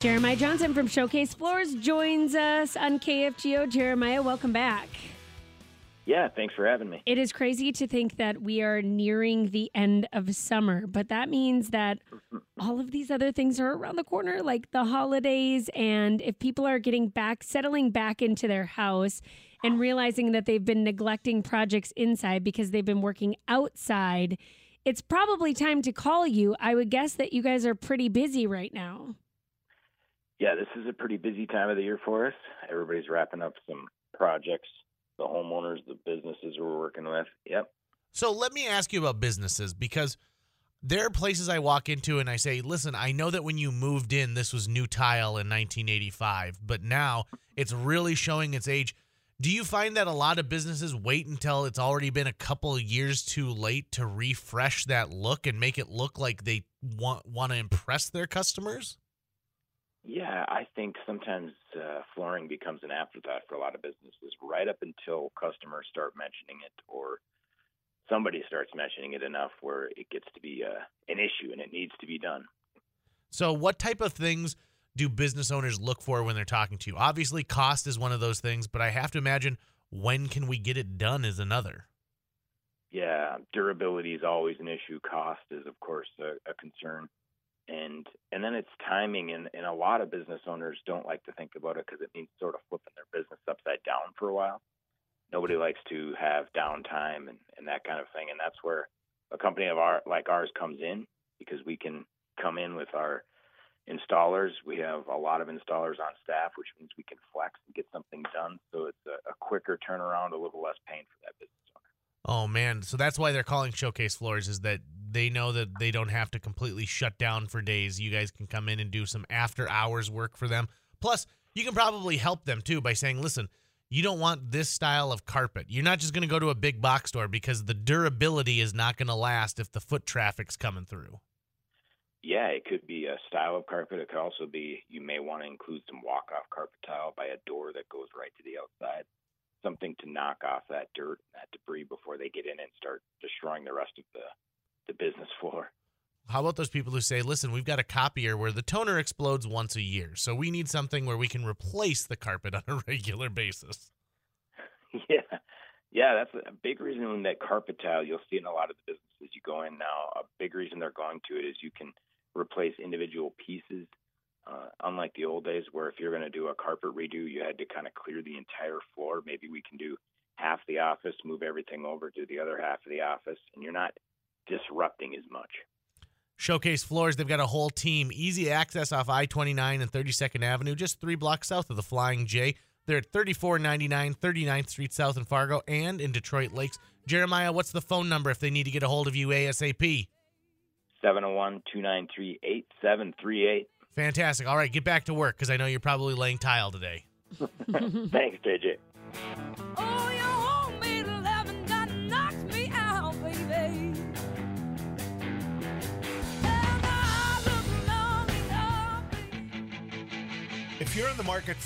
Jeremiah Johnson from Showcase Floors joins us on KFGO. Jeremiah, welcome back. Yeah, thanks for having me. It is crazy to think that we are nearing the end of summer, but that means that all of these other things are around the corner, like the holidays. And if people are getting back, settling back into their house and realizing that they've been neglecting projects inside because they've been working outside, it's probably time to call you. I would guess that you guys are pretty busy right now. Yeah, this is a pretty busy time of the year for us. Everybody's wrapping up some projects the homeowners, the businesses we're working with. Yep. So let me ask you about businesses because there are places I walk into and I say, listen, I know that when you moved in, this was new tile in 1985, but now it's really showing its age. Do you find that a lot of businesses wait until it's already been a couple of years too late to refresh that look and make it look like they want want to impress their customers? Yeah, I think sometimes uh, flooring becomes an afterthought for a lot of businesses right up until customers start mentioning it or somebody starts mentioning it enough where it gets to be uh, an issue and it needs to be done. So, what type of things do business owners look for when they're talking to you? Obviously, cost is one of those things, but I have to imagine when can we get it done is another. Yeah, durability is always an issue. Cost is, of course, a, a concern and and then it's timing and, and a lot of business owners don't like to think about it because it means sort of flipping their business upside down for a while. Nobody likes to have downtime and, and that kind of thing and that's where a company of our like ours comes in because we can come in with our installers. We have a lot of installers on staff which means we can flex and get something done so it's a, a quicker turnaround a little less pain for that business owner. Oh man. So that's why they're calling showcase floors is that they know that they don't have to completely shut down for days. You guys can come in and do some after hours work for them. Plus, you can probably help them too by saying, listen, you don't want this style of carpet. You're not just going to go to a big box store because the durability is not going to last if the foot traffic's coming through. Yeah, it could be a style of carpet. It could also be you may want to include some walk off carpet tile by a door that goes right to the outside. Something to knock off that dirt that debris before they get in and start destroying the rest of the the business floor. How about those people who say, listen, we've got a copier where the toner explodes once a year, so we need something where we can replace the carpet on a regular basis? Yeah. Yeah, that's a big reason that carpet tile you'll see in a lot of the businesses you go in now. A big reason they're going to it is you can replace individual pieces. Uh, unlike the old days, where if you're going to do a carpet redo, you had to kind of clear the entire floor. Maybe we can do half the office, move everything over to the other half of the office, and you're not disrupting as much. Showcase Floors, they've got a whole team. Easy access off I 29 and 32nd Avenue, just three blocks south of the Flying J. They're at 3499 39th Street South in Fargo and in Detroit Lakes. Jeremiah, what's the phone number if they need to get a hold of you ASAP? 701 293 8738. Fantastic. All right, get back to work because I know you're probably laying tile today. Thanks, JJ. If you're in the market